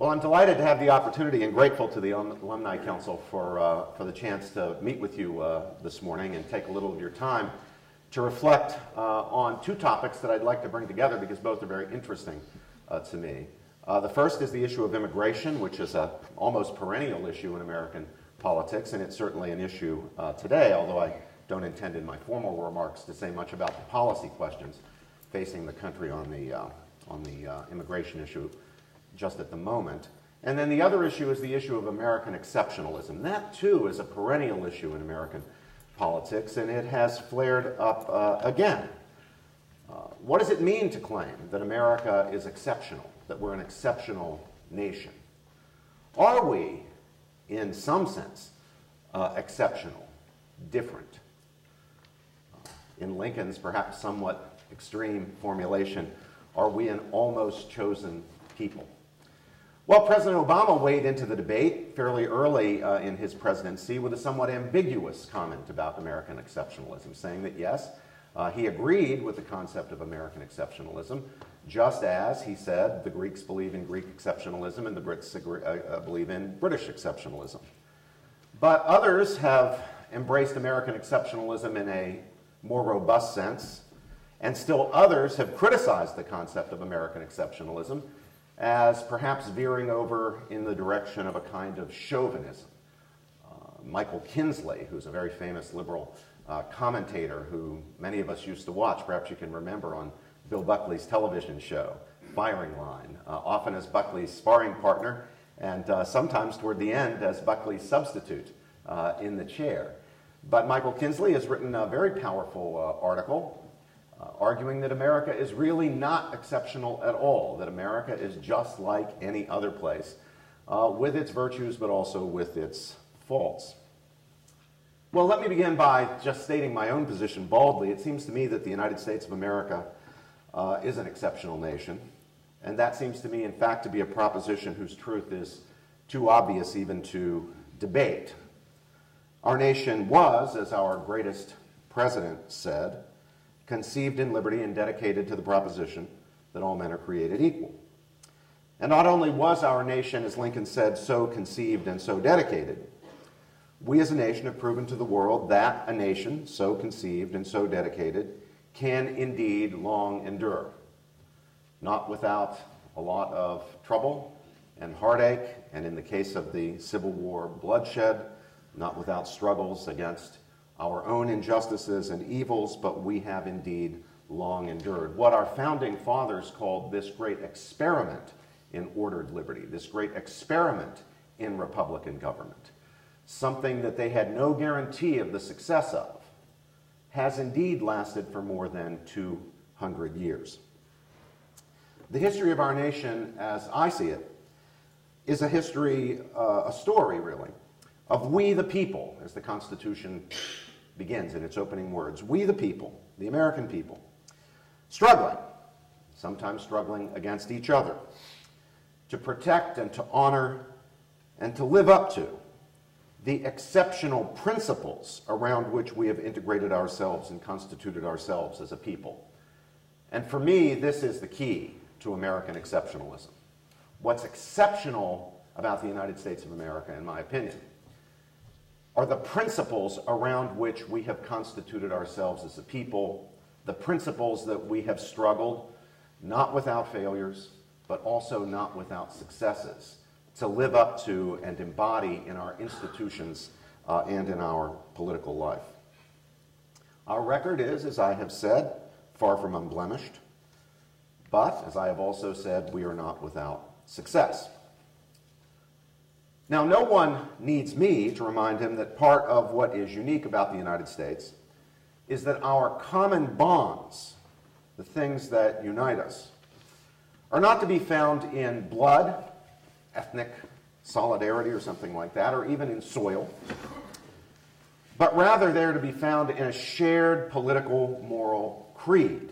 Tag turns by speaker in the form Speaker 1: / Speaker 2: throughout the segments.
Speaker 1: Well, I'm delighted to have the opportunity and grateful to the Alumni Council for, uh, for the chance to meet with you uh, this morning and take a little of your time to reflect uh, on two topics that I'd like to bring together because both are very interesting uh, to me. Uh, the first is the issue of immigration, which is a almost perennial issue in American politics, and it's certainly an issue uh, today, although I don't intend in my formal remarks to say much about the policy questions facing the country on the, on the immigration issue just at the moment. And then the other issue is the issue of American exceptionalism. That, too, is a perennial issue in American politics, and it has flared up uh, again. Uh, what does it mean to claim that America is exceptional, that we're an exceptional nation? Are we, in some sense, uh, exceptional, different? Uh, in Lincoln's perhaps somewhat extreme formulation, are we an almost chosen people? Well, President Obama weighed into the debate fairly early uh, in his presidency with a somewhat ambiguous comment about American exceptionalism, saying that yes, uh, he agreed with the concept of American exceptionalism, just as he said the Greeks believe in Greek exceptionalism and the Brits agree, uh, uh believe in British exceptionalism. But others have embraced American exceptionalism in a more robust sense, and still others have criticized the concept of American exceptionalism as perhaps veering over in the direction of a kind of chauvinism. Uh, Michael Kinsley, who's a very famous liberal uh, commentator who many of us used to watch, perhaps you can remember on Bill Buckley's television show, Firing Line, uh, often as Buckley's sparring partner, and uh, sometimes toward the end as Buckley's substitute uh, in the chair. But Michael Kinsley has written a very powerful uh, article uh, arguing that America is really not exceptional at all, that America is just like any other place, uh, with its virtues but also with its faults. Well, let me begin by just stating my own position baldly. It seems to me that the United States of America uh, is an exceptional nation, and that seems to me, in fact, to be a proposition whose truth is too obvious even to debate. Our nation was, as our greatest president said, conceived in liberty and dedicated to the proposition that all men are created equal. And not only was our nation, as Lincoln said, so conceived and so dedicated, we as a nation have proven to the world that a nation so conceived and so dedicated can indeed long endure. Not without a lot of trouble and heartache, and in the case of the Civil War, bloodshed, not without struggles against our own injustices and evils, but we have indeed long endured. What our founding fathers called this great experiment in ordered liberty, this great experiment in Republican government, something that they had no guarantee of the success of, has indeed lasted for more than 200 years. The history of our nation, as I see it, is a history, uh, a story really, of we the people, as the Constitution begins in its opening words. We the people, the American people, struggling, sometimes struggling against each other, to protect and to honor and to live up to the exceptional principles around which we have integrated ourselves and constituted ourselves as a people. And for me, this is the key to American exceptionalism. What's exceptional about the United States of America, in my opinion, are the principles around which we have constituted ourselves as a people, the principles that we have struggled, not without failures, but also not without successes, to live up to and embody in our institutions uh, and in our political life. Our record is, as I have said, far from unblemished, but, as I have also said, we are not without success. Now, no one needs me to remind him that part of what is unique about the United States is that our common bonds, the things that unite us, are not to be found in blood, ethnic solidarity, or something like that, or even in soil, but rather they're to be found in a shared political moral creed,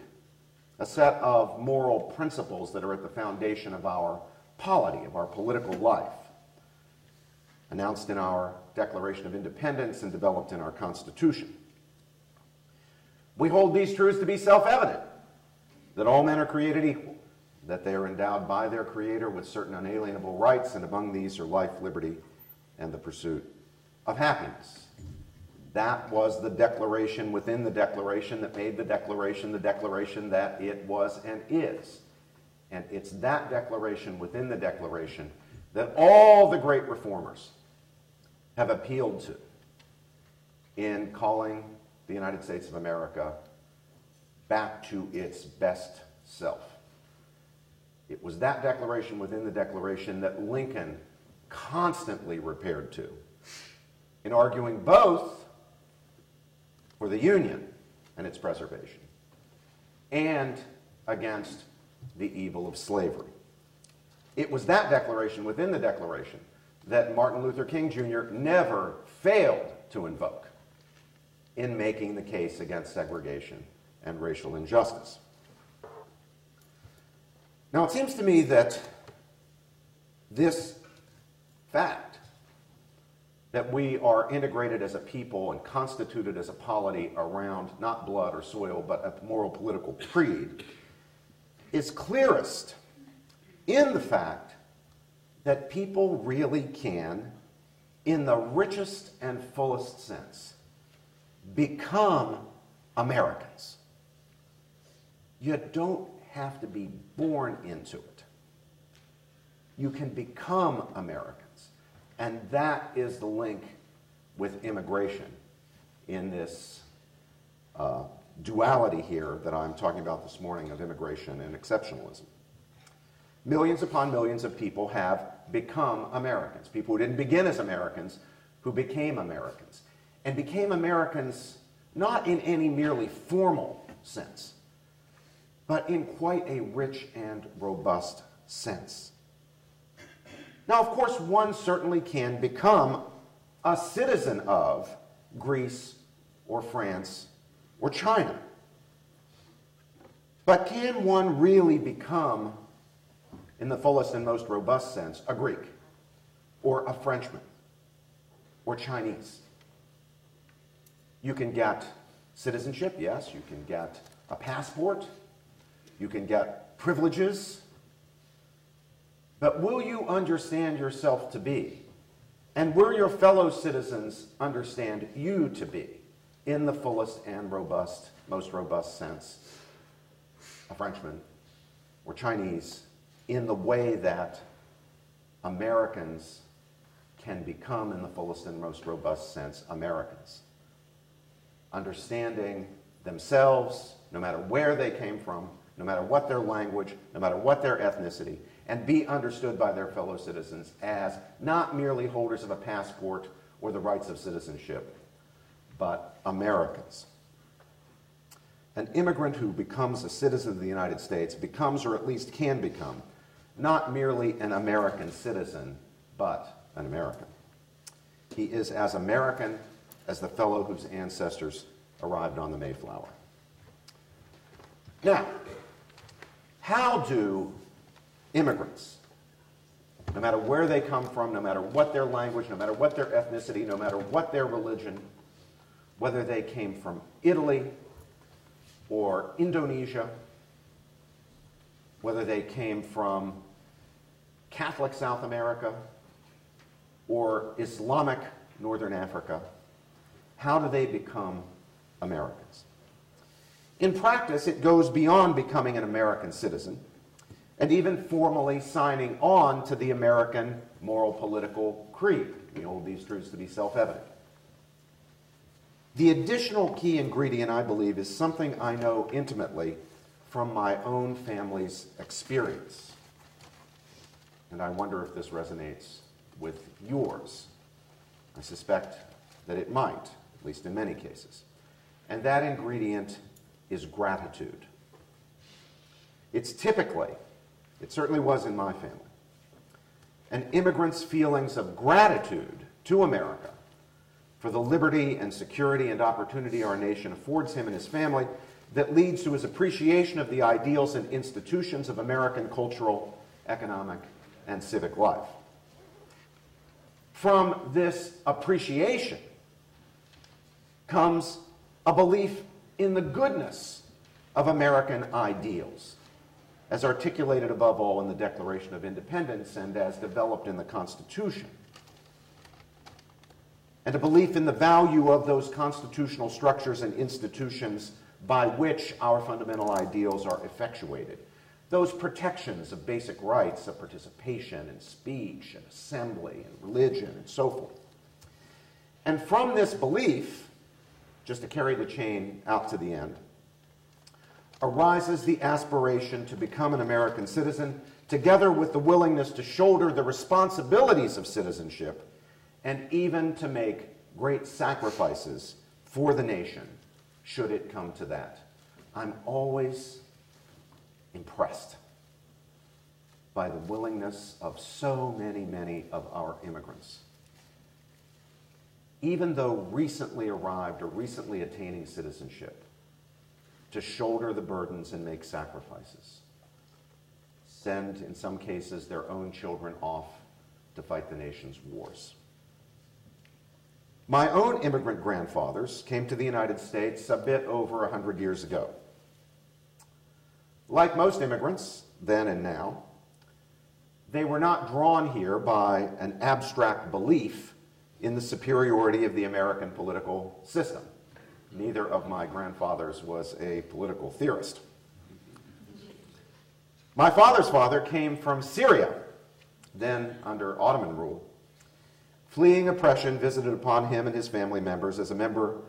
Speaker 1: a set of moral principles that are at the foundation of our polity, of our political life announced in our Declaration of Independence and developed in our Constitution. We hold these truths to be self evident that all men are created equal, that they are endowed by their Creator with certain unalienable rights, and among these are life, liberty, and the pursuit of happiness. That was the declaration within the declaration that made the declaration the declaration that it was and is. And it's that declaration within the declaration that all the great reformers have appealed to in calling the United States of America back to its best self. It was that declaration within the declaration that Lincoln constantly repaired to in arguing both for the Union and its preservation and against the evil of slavery. It was that declaration within the declaration that Martin Luther King Jr. never failed to invoke in making the case against segregation and racial injustice. Now, it seems to me that this fact that we are integrated as a people and constituted as a polity around not blood or soil, but a moral political creed, is clearest in the fact that people really can, in the richest and fullest sense, become Americans. You don't have to be born into it. You can become Americans. And that is the link with immigration in this uh, duality here that I'm talking about this morning of immigration and exceptionalism. Millions upon millions of people have become Americans. People who didn't begin as Americans, who became Americans. And became Americans not in any merely formal sense, but in quite a rich and robust sense. Now, of course, one certainly can become a citizen of Greece or France or China. But can one really become, in the fullest and most robust sense, a Greek or a Frenchman or Chinese? You can get citizenship, yes. You can get a passport. You can get privileges. But will you understand yourself to be? And will your fellow citizens understand you to be in the fullest and robust, most robust sense? A Frenchman or Chinese in the way that Americans can become, in the fullest and most robust sense, Americans. Understanding themselves, no matter where they came from, no matter what their language, no matter what their ethnicity, and be understood by their fellow citizens as not merely holders of a passport or the rights of citizenship, but Americans. An immigrant who becomes a citizen of the United States becomes, or at least can become, not merely an American citizen, but an American. He is as American as the fellow whose ancestors arrived on the Mayflower. Now, how do immigrants, no matter where they come from, no matter what their language, no matter what their ethnicity, no matter what their religion, whether they came from Italy or Indonesia, whether they came from Catholic South America or Islamic Northern Africa, how do they become Americans? In practice, it goes beyond becoming an American citizen and even formally signing on to the American moral political creed. We hold these truths to be self evident. The additional key ingredient, I believe, is something I know intimately from my own family's experience. And I wonder if this resonates with yours. I suspect that it might, at least in many cases. And that ingredient is gratitude. It's typically it certainly was in my family. An immigrant's feelings of gratitude to America for the liberty and security and opportunity our nation affords him and his family that leads to his appreciation of the ideals and institutions of American cultural, economic, and civic life. From this appreciation comes a belief in the goodness of American ideals as articulated above all in the Declaration of Independence and as developed in the Constitution. And a belief in the value of those constitutional structures and institutions by which our fundamental ideals are effectuated. Those protections of basic rights of participation and speech and assembly and religion and so forth. And from this belief, just to carry the chain out to the end, arises the aspiration to become an American citizen, together with the willingness to shoulder the responsibilities of citizenship and even to make great sacrifices for the nation should it come to that. I'm always impressed by the willingness of so many, many of our immigrants. Even though recently arrived or recently attaining citizenship, to shoulder the burdens and make sacrifices. Send, in some cases, their own children off to fight the nation's wars. My own immigrant grandfathers came to the United States a bit over 100 years ago. Like most immigrants, then and now, they were not drawn here by an abstract belief in the superiority of the American political system. Neither of my grandfathers was a political theorist. My father's father came from Syria, then under Ottoman rule, fleeing oppression visited upon him and his family members as a member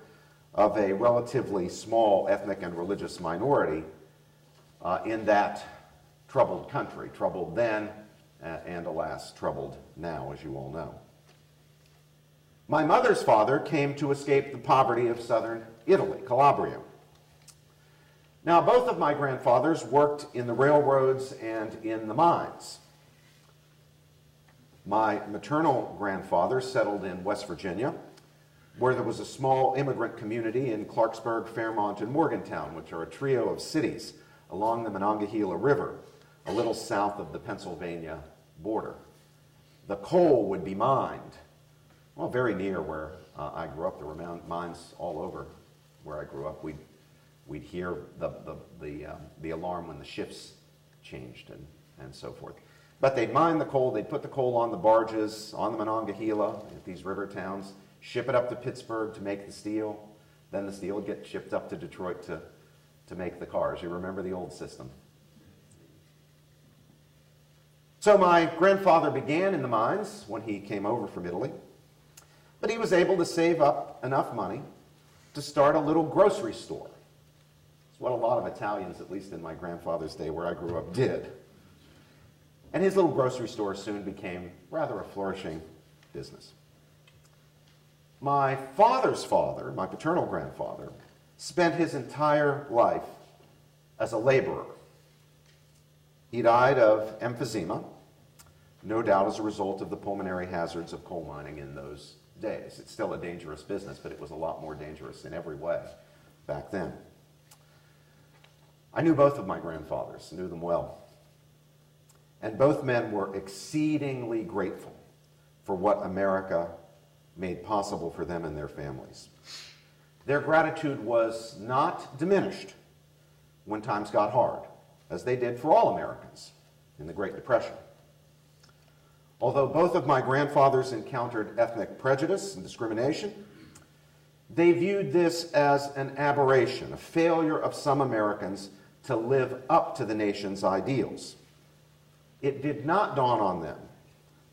Speaker 1: of a relatively small ethnic and religious minority uh, in that troubled country, troubled then uh, and alas, troubled now, as you all know. My mother's father came to escape the poverty of southern Italy, Calabria. Now, both of my grandfathers worked in the railroads and in the mines. My maternal grandfather settled in West Virginia, where there was a small immigrant community in Clarksburg, Fairmont, and Morgantown, which are a trio of cities along the Monongahela River, a little south of the Pennsylvania border. The coal would be mined, well, very near where uh, I grew up. There were mines all over where I grew up. We'd, we'd hear the, the, the, uh, the alarm when the shifts changed and, and so forth. But they'd mine the coal, they'd put the coal on the barges, on the Monongahela, at these river towns, ship it up to Pittsburgh to make the steel. Then the steel would get shipped up to Detroit to, to make the cars. You remember the old system. So my grandfather began in the mines when he came over from Italy, but he was able to save up enough money to start a little grocery store. It's what a lot of Italians, at least in my grandfather's day where I grew up, did. And his little grocery store soon became rather a flourishing business. My father's father, my paternal grandfather, spent his entire life as a laborer. He died of emphysema, no doubt as a result of the pulmonary hazards of coal mining in those days. It's still a dangerous business, but it was a lot more dangerous in every way back then. I knew both of my grandfathers, knew them well. And both men were exceedingly grateful for what America made possible for them and their families. Their gratitude was not diminished when times got hard, as they did for all Americans in the Great Depression. Although both of my grandfathers encountered ethnic prejudice and discrimination, they viewed this as an aberration, a failure of some Americans to live up to the nation's ideals it did not dawn on them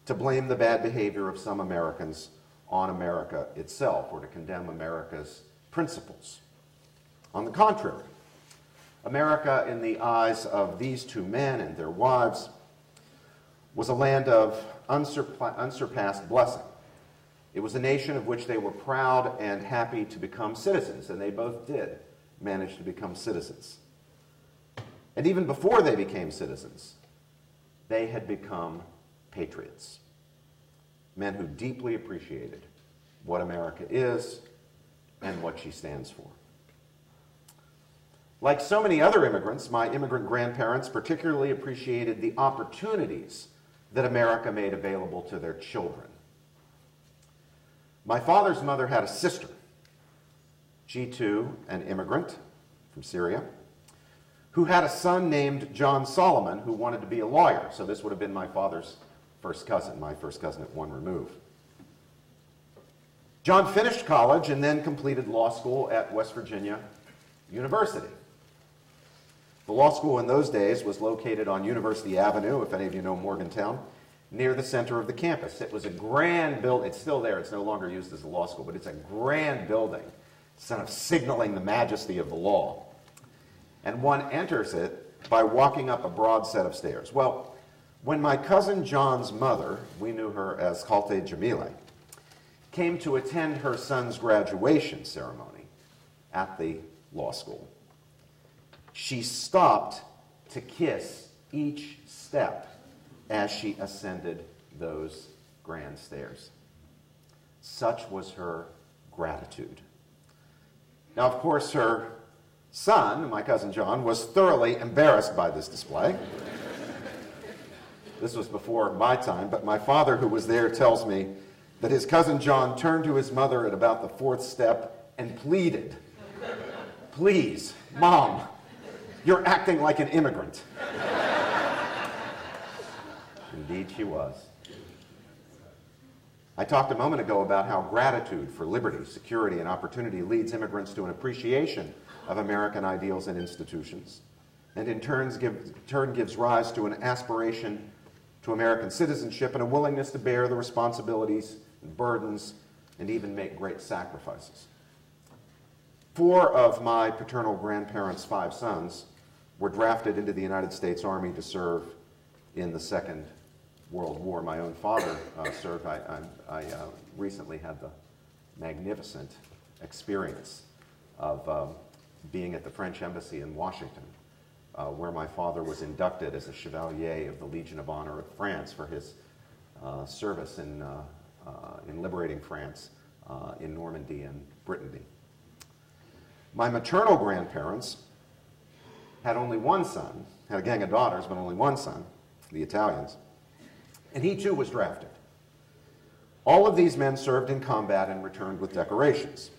Speaker 1: to blame the bad behavior of some Americans on America itself or to condemn America's principles. On the contrary, America, in the eyes of these two men and their wives, was a land of unsurpassed blessing. It was a nation of which they were proud and happy to become citizens, and they both did manage to become citizens. And even before they became citizens, they had become patriots, men who deeply appreciated what America is and what she stands for. Like so many other immigrants, my immigrant grandparents particularly appreciated the opportunities that America made available to their children. My father's mother had a sister, she too, an immigrant from Syria, who had a son named John Solomon who wanted to be a lawyer. So this would have been my father's first cousin, my first cousin at one remove. John finished college and then completed law school at West Virginia University. The law school in those days was located on University Avenue, if any of you know Morgantown, near the center of the campus. It was a grand building. It's still there. It's no longer used as a law school, but it's a grand building, sort of signaling the majesty of the law. And one enters it by walking up a broad set of stairs. Well, when my cousin John's mother, we knew her as Khalte Jamile, came to attend her son's graduation ceremony at the law school, she stopped to kiss each step as she ascended those grand stairs. Such was her gratitude. Now, of course, her son, my cousin John, was thoroughly embarrassed by this display. this was before my time, but my father, who was there, tells me that his cousin John turned to his mother at about the fourth step and pleaded, Please, Mom, you're acting like an immigrant. Indeed, she was. I talked a moment ago about how gratitude for liberty, security, and opportunity leads immigrants to an appreciation of American ideals and institutions, and in turns give, turn gives rise to an aspiration to American citizenship and a willingness to bear the responsibilities and burdens and even make great sacrifices. Four of my paternal grandparents' five sons were drafted into the United States Army to serve in the Second World War. My own father uh, served. I, I, I uh, recently had the magnificent experience of um, being at the French Embassy in Washington, uh, where my father was inducted as a Chevalier of the Legion of Honor of France for his uh, service in, uh, uh, in liberating France in Normandy and Brittany. My maternal grandparents had only one son, had a gang of daughters, but only one son, the Italians, and he too was drafted. All of these men served in combat and returned with decorations.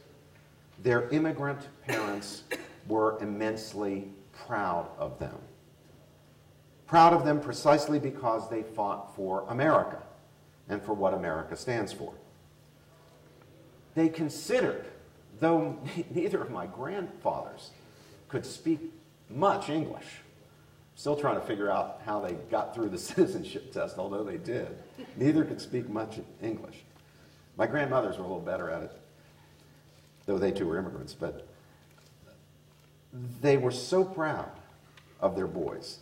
Speaker 1: Their immigrant parents were immensely proud of them. Proud of them precisely because they fought for America and for what America stands for. They considered, though neither of my grandfathers could speak much English. Still trying to figure out how they got through the citizenship test, although they did. Neither could speak much English. My grandmothers were a little better at it, though they too were immigrants, but they were so proud of their boys.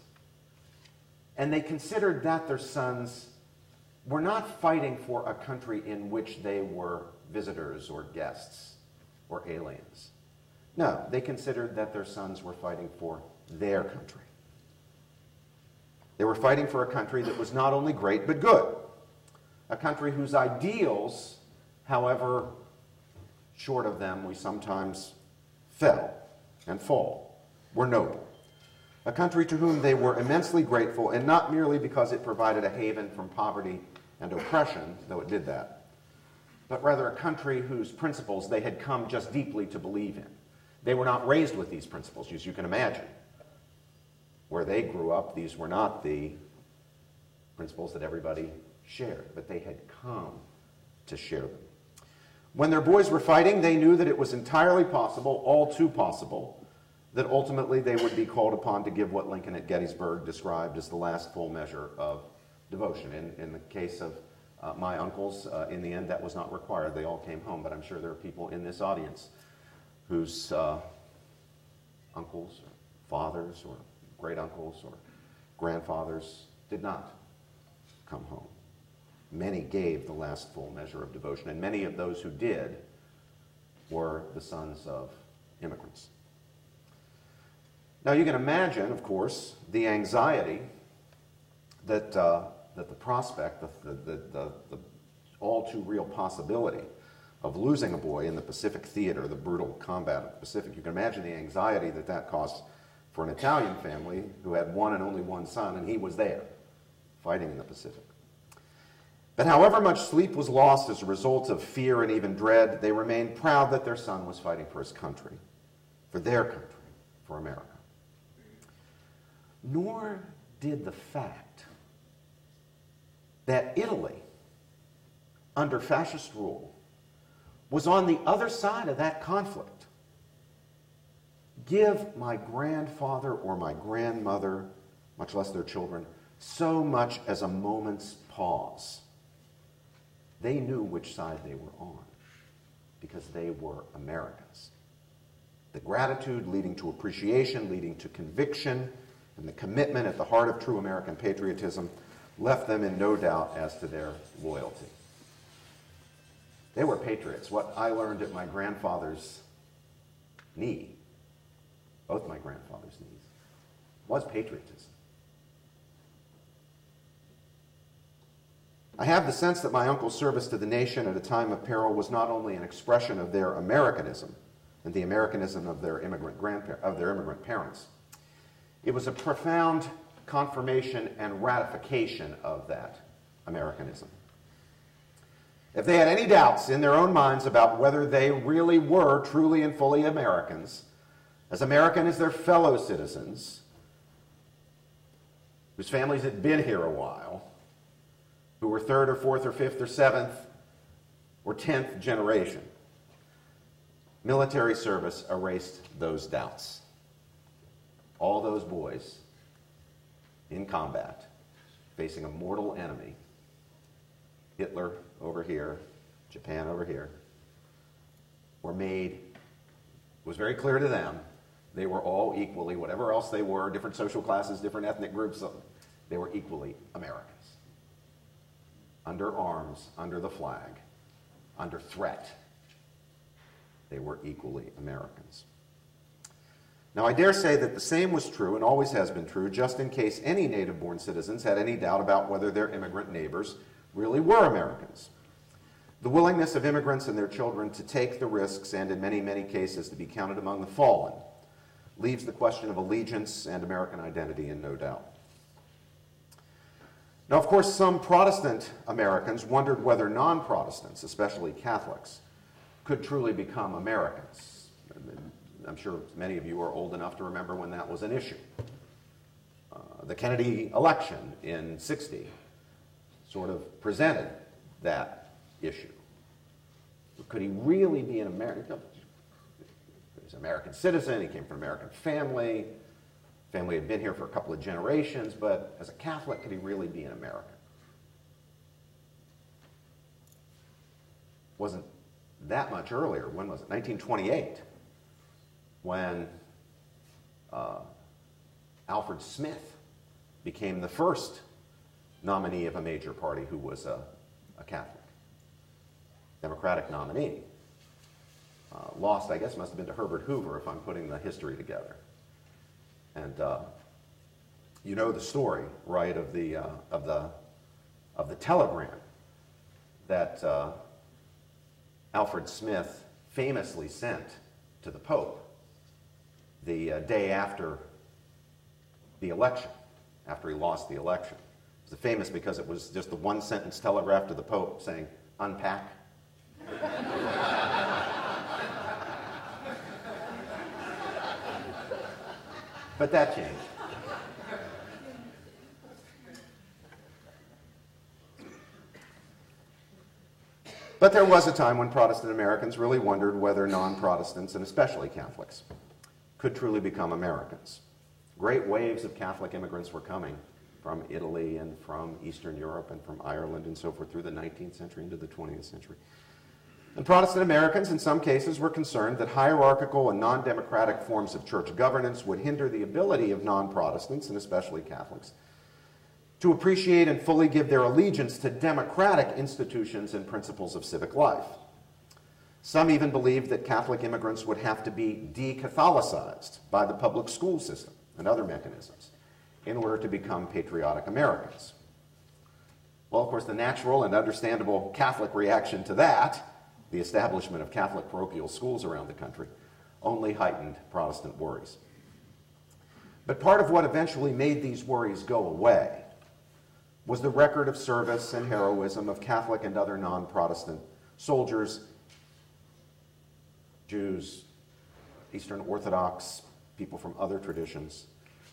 Speaker 1: And they considered that their sons were not fighting for a country in which they were visitors or guests or aliens. No, they considered that their sons were fighting for their country. They were fighting for a country that was not only great, but good. A country whose ideals, however short of them we sometimes fell and fall, were noble. A country to whom they were immensely grateful, and not merely because it provided a haven from poverty and oppression, though it did that, but rather a country whose principles they had come just deeply to believe in. They were not raised with these principles, as you can imagine. Where they grew up, these were not the principles that everybody shared, but they had come to share them. When their boys were fighting, they knew that it was entirely possible, all too possible, that ultimately they would be called upon to give what Lincoln at Gettysburg described as the last full measure of devotion. In, in the case of uh, my uncles, uh, in the end, that was not required. They all came home, but I'm sure there are people in this audience whose uh, uncles or fathers or great uncles or grandfathers did not come home. Many gave the last full measure of devotion, and many of those who did were the sons of immigrants. Now, you can imagine, of course, the anxiety that, uh, that the prospect, the, the, the, the all too real possibility of losing a boy in the Pacific theater, the brutal combat of the Pacific. You can imagine the anxiety that that caused for an Italian family who had one and only one son, and he was there fighting in the Pacific. But however much sleep was lost as a result of fear and even dread, they remained proud that their son was fighting for his country, for their country, for America. nor did the fact that Italy, under fascist rule, was on the other side of that conflict. Give my grandfather or my grandmother, much less their children, so much as a moment's pause. They knew which side they were on because they were Americans. The gratitude leading to appreciation, leading to conviction, and the commitment at the heart of true American patriotism left them in no doubt as to their loyalty. They were patriots. What I learned at my grandfather's knee, both my grandfather's knees, was patriotism. I have the sense that my uncle's service to the nation at a time of peril was not only an expression of their Americanism and the Americanism of their immigrant grandparents, of their immigrant parents. It was a profound confirmation and ratification of that Americanism. If they had any doubts in their own minds about whether they really were truly and fully Americans, as American as their fellow citizens, whose families had been here a while, who were third or fourth or fifth or seventh or tenth generation. Military service erased those doubts. All those boys in combat, facing a mortal enemy, Hitler over here, Japan over here, were made, it was very clear to them, they were all equally, whatever else they were, different social classes, different ethnic groups, they were equally Americans under arms, under the flag, under threat. They were equally Americans. Now, I dare say that the same was true and always has been true, just in case any native born citizens had any doubt about whether their immigrant neighbors really were Americans. The willingness of immigrants and their children to take the risks and, in many, many cases, to be counted among the fallen leaves the question of allegiance and American identity in no doubt. Now, of course, some Protestant Americans wondered whether non Protestants, especially Catholics, could truly become Americans. I'm sure many of you are old enough to remember when that was an issue. Uh, the Kennedy election in 60 sort of presented that issue. Could he really be an American? He's an American citizen, he came from an American family, Family had been here for a couple of generations, but as a Catholic, could he really be an American? Wasn't that much earlier. When was it? 1928, when uh, Alfred Smith became the first nominee of a major party who was a, a Catholic, Democratic nominee. Uh, lost, I guess, must have been to Herbert Hoover if I'm putting the history together. And uh, you know the story, right, of the, uh, of the, of the telegram that uh, Alfred Smith famously sent to the Pope the uh, day after the election, after he lost the election. It was famous because it was just the one sentence telegraph to the Pope saying, unpack. But that changed. But there was a time when Protestant Americans really wondered whether non Protestants, and especially Catholics, could truly become Americans. Great waves of Catholic immigrants were coming from Italy and from Eastern Europe and from Ireland and so forth through the 19th century into the 20th century. And Protestant Americans, in some cases, were concerned that hierarchical and non democratic forms of church governance would hinder the ability of non Protestants, and especially Catholics, to appreciate and fully give their allegiance to democratic institutions and principles of civic life. Some even believed that Catholic immigrants would have to be de Catholicized by the public school system and other mechanisms in order to become patriotic Americans. Well, of course, the natural and understandable Catholic reaction to that the establishment of Catholic parochial schools around the country only heightened Protestant worries. But part of what eventually made these worries go away was the record of service and heroism of Catholic and other non Protestant soldiers, Jews, Eastern Orthodox, people from other traditions,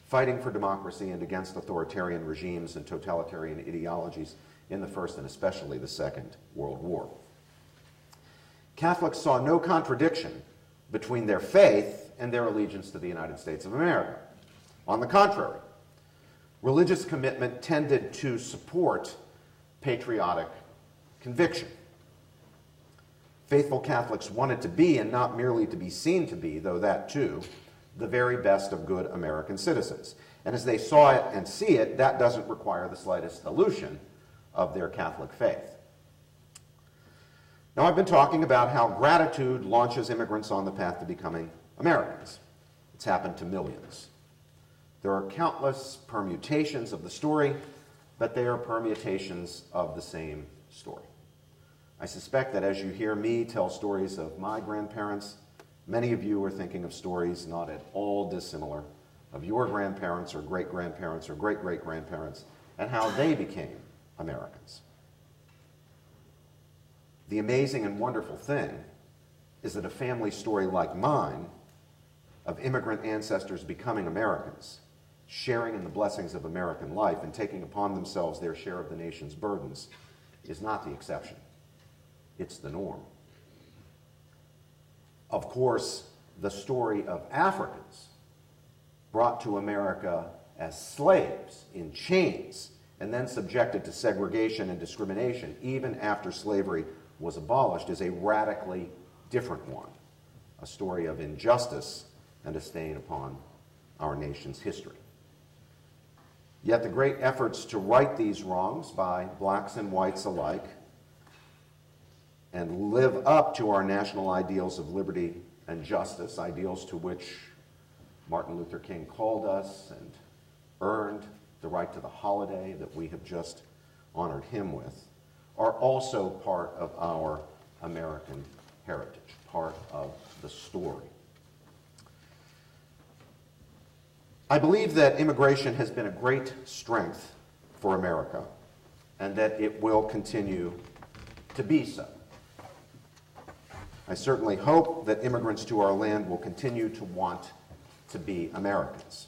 Speaker 1: fighting for democracy and against authoritarian regimes and totalitarian ideologies in the First and especially the Second World War. Catholics saw no contradiction between their faith and their allegiance to the United States of America. On the contrary, religious commitment tended to support patriotic conviction. Faithful Catholics wanted to be, and not merely to be seen to be, though that too, the very best of good American citizens. And as they saw it and see it, that doesn't require the slightest dilution of their Catholic faith. Now, I've been talking about how gratitude launches immigrants on the path to becoming Americans. It's happened to millions. There are countless permutations of the story, but they are permutations of the same story. I suspect that as you hear me tell stories of my grandparents, many of you are thinking of stories not at all dissimilar of your grandparents or great grandparents or great great grandparents and how they became Americans. The amazing and wonderful thing is that a family story like mine of immigrant ancestors becoming Americans, sharing in the blessings of American life and taking upon themselves their share of the nation's burdens, is not the exception. It's the norm. Of course, the story of Africans brought to America as slaves in chains and then subjected to segregation and discrimination even after slavery was abolished is a radically different one, a story of injustice and a stain upon our nation's history. Yet the great efforts to right these wrongs by blacks and whites alike and live up to our national ideals of liberty and justice, ideals to which Martin Luther King called us and earned the right to the holiday that we have just honored him with, are also part of our American heritage, part of the story. I believe that immigration has been a great strength for America and that it will continue to be so. I certainly hope that immigrants to our land will continue to want to be Americans.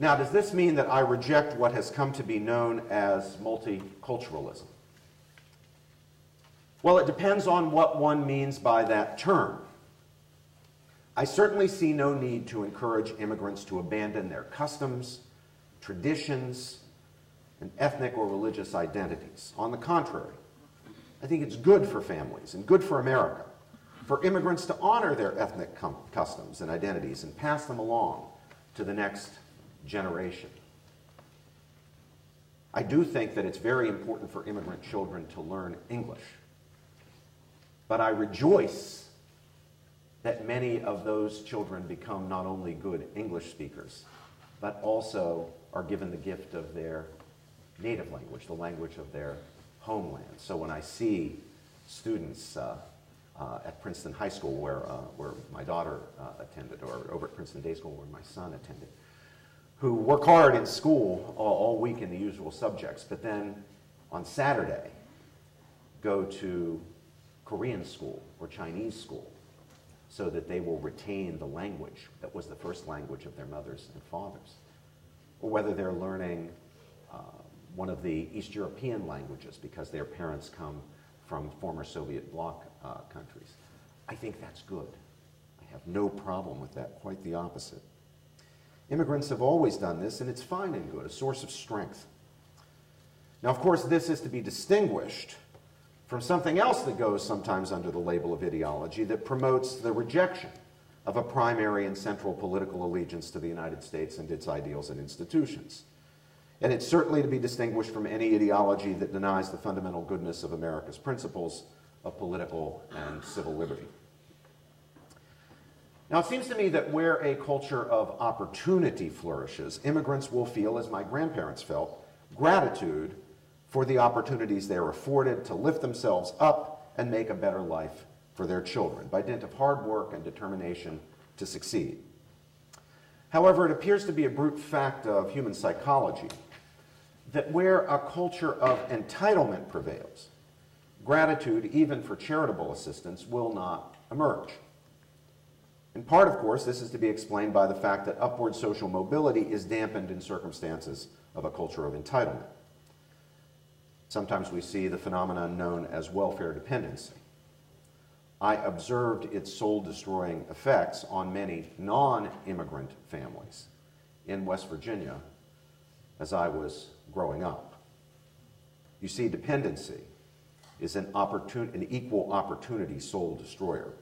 Speaker 1: Now, does this mean that I reject what has come to be known as multiculturalism? Well, it depends on what one means by that term. I certainly see no need to encourage immigrants to abandon their customs, traditions, and ethnic or religious identities. On the contrary, I think it's good for families and good for America for immigrants to honor their ethnic customs and identities and pass them along to the next generation. I do think that it's very important for immigrant children to learn English. But I rejoice that many of those children become not only good English speakers, but also are given the gift of their native language, the language of their homeland. So when I see students uh, uh, at Princeton High School, where, uh, where my daughter uh, attended, or over at Princeton Day School, where my son attended, who work hard in school all, all week in the usual subjects, but then on Saturday go to Korean school or Chinese school so that they will retain the language that was the first language of their mothers and fathers. Or whether they're learning uh, one of the East European languages because their parents come from former Soviet bloc uh, countries. I think that's good. I have no problem with that, quite the opposite. Immigrants have always done this, and it's fine and good, a source of strength. Now, of course, this is to be distinguished from something else that goes sometimes under the label of ideology that promotes the rejection of a primary and central political allegiance to the United States and its ideals and institutions. And it's certainly to be distinguished from any ideology that denies the fundamental goodness of America's principles of political and civil liberty. Now, it seems to me that where a culture of opportunity flourishes, immigrants will feel, as my grandparents felt, gratitude for the opportunities they are afforded to lift themselves up and make a better life for their children by dint of hard work and determination to succeed. However, it appears to be a brute fact of human psychology that where a culture of entitlement prevails, gratitude, even for charitable assistance, will not emerge. In part, of course, this is to be explained by the fact that upward social mobility is dampened in circumstances of a culture of entitlement. Sometimes we see the phenomenon known as welfare dependency. I observed its soul destroying effects on many non immigrant families in West Virginia as I was growing up. You see, dependency is an, opportun- an equal opportunity soul destroyer.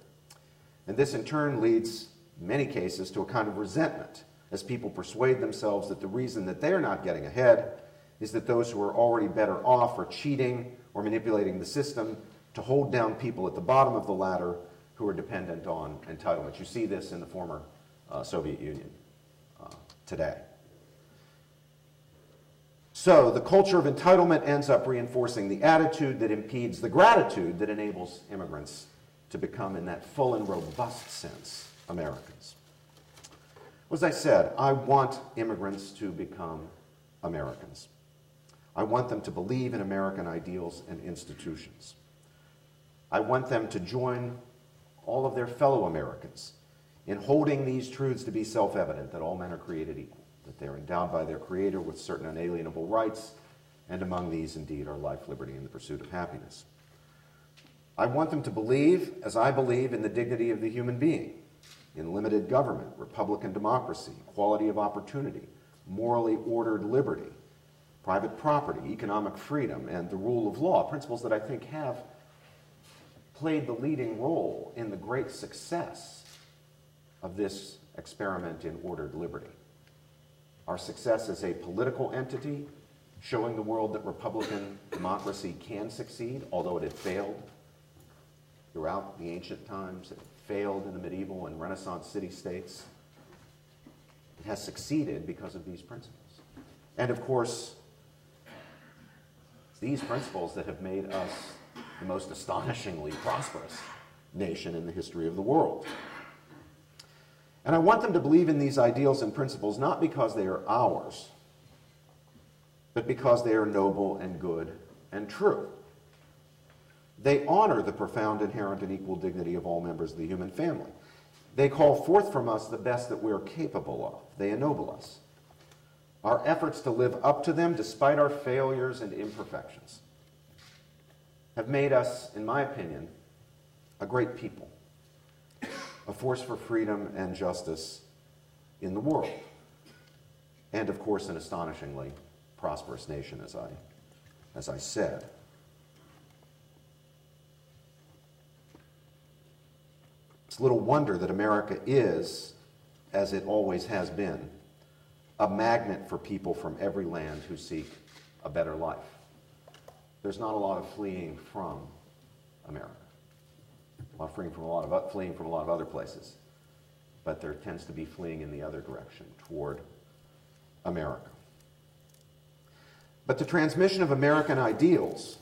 Speaker 1: And this in turn leads, many cases, to a kind of resentment as people persuade themselves that the reason that they're not getting ahead is that those who are already better off are cheating or manipulating the system to hold down people at the bottom of the ladder who are dependent on entitlements. You see this in the former uh, Soviet Union uh, today. So the culture of entitlement ends up reinforcing the attitude that impedes the gratitude that enables immigrants to become, in that full and robust sense, Americans. As I said, I want immigrants to become Americans. I want them to believe in American ideals and institutions. I want them to join all of their fellow Americans in holding these truths to be self evident that all men are created equal, that they're endowed by their Creator with certain unalienable rights, and among these, indeed, are life, liberty, and the pursuit of happiness. I want them to believe, as I believe, in the dignity of the human being, in limited government, republican democracy, equality of opportunity, morally ordered liberty, private property, economic freedom, and the rule of law, principles that I think have played the leading role in the great success of this experiment in ordered liberty. Our success as a political entity, showing the world that Republican democracy can succeed, although it had failed throughout the ancient times. It failed in the medieval and Renaissance city states. It has succeeded because of these principles. And of course, these principles that have made us the most astonishingly prosperous nation in the history of the world. And I want them to believe in these ideals and principles not because they are ours, but because they are noble and good and true. They honor the profound, inherent, and equal dignity of all members of the human family. They call forth from us the best that we're capable of. They ennoble us. Our efforts to live up to them, despite our failures and imperfections, have made us, in my opinion, a great people, a force for freedom and justice in the world, and of course, an astonishingly prosperous nation, as I, as I said. It's little wonder that America is, as it always has been, a magnet for people from every land who seek a better life. There's not a lot of fleeing from America. A lot of fleeing from a lot of fleeing from a lot of other places, but there tends to be fleeing in the other direction toward America. But the transmission of American ideals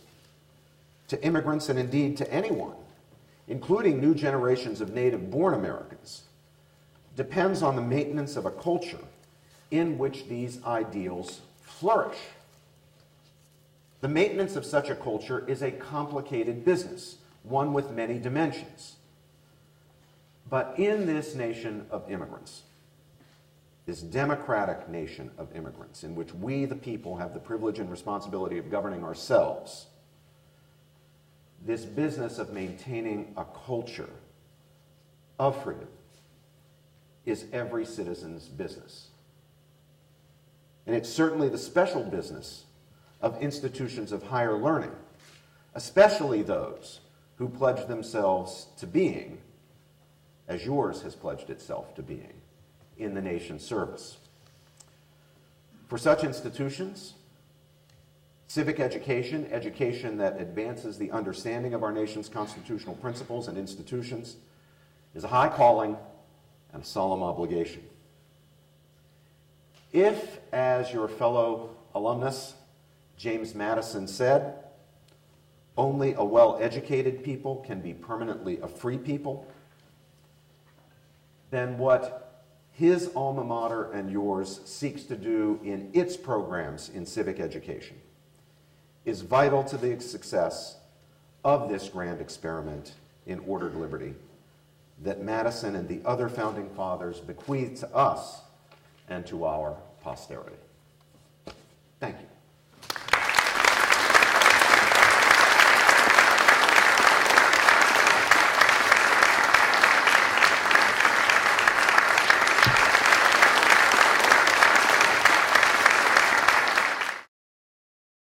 Speaker 1: to immigrants and indeed to anyone including new generations of native born Americans, depends on the maintenance of a culture in which these ideals flourish. The maintenance of such a culture is a complicated business, one with many dimensions. But in this nation of immigrants, this democratic nation of immigrants, in which we, the people, have the privilege and responsibility of governing ourselves, this business of maintaining a culture of freedom is every citizen's business. And it's certainly the special business of institutions of higher learning, especially those who pledge themselves to being, as yours has pledged itself to being, in the nation's service. For such institutions, Civic education, education that advances the understanding of our nation's constitutional principles and institutions, is a high calling and a solemn obligation. If, as your fellow alumnus James Madison said, only a well educated people can be permanently a free people, then what his alma mater and yours seeks to do in its programs in civic education is vital to the success of this grand experiment in ordered liberty that Madison and the other founding fathers bequeathed to us and to our posterity. Thank you.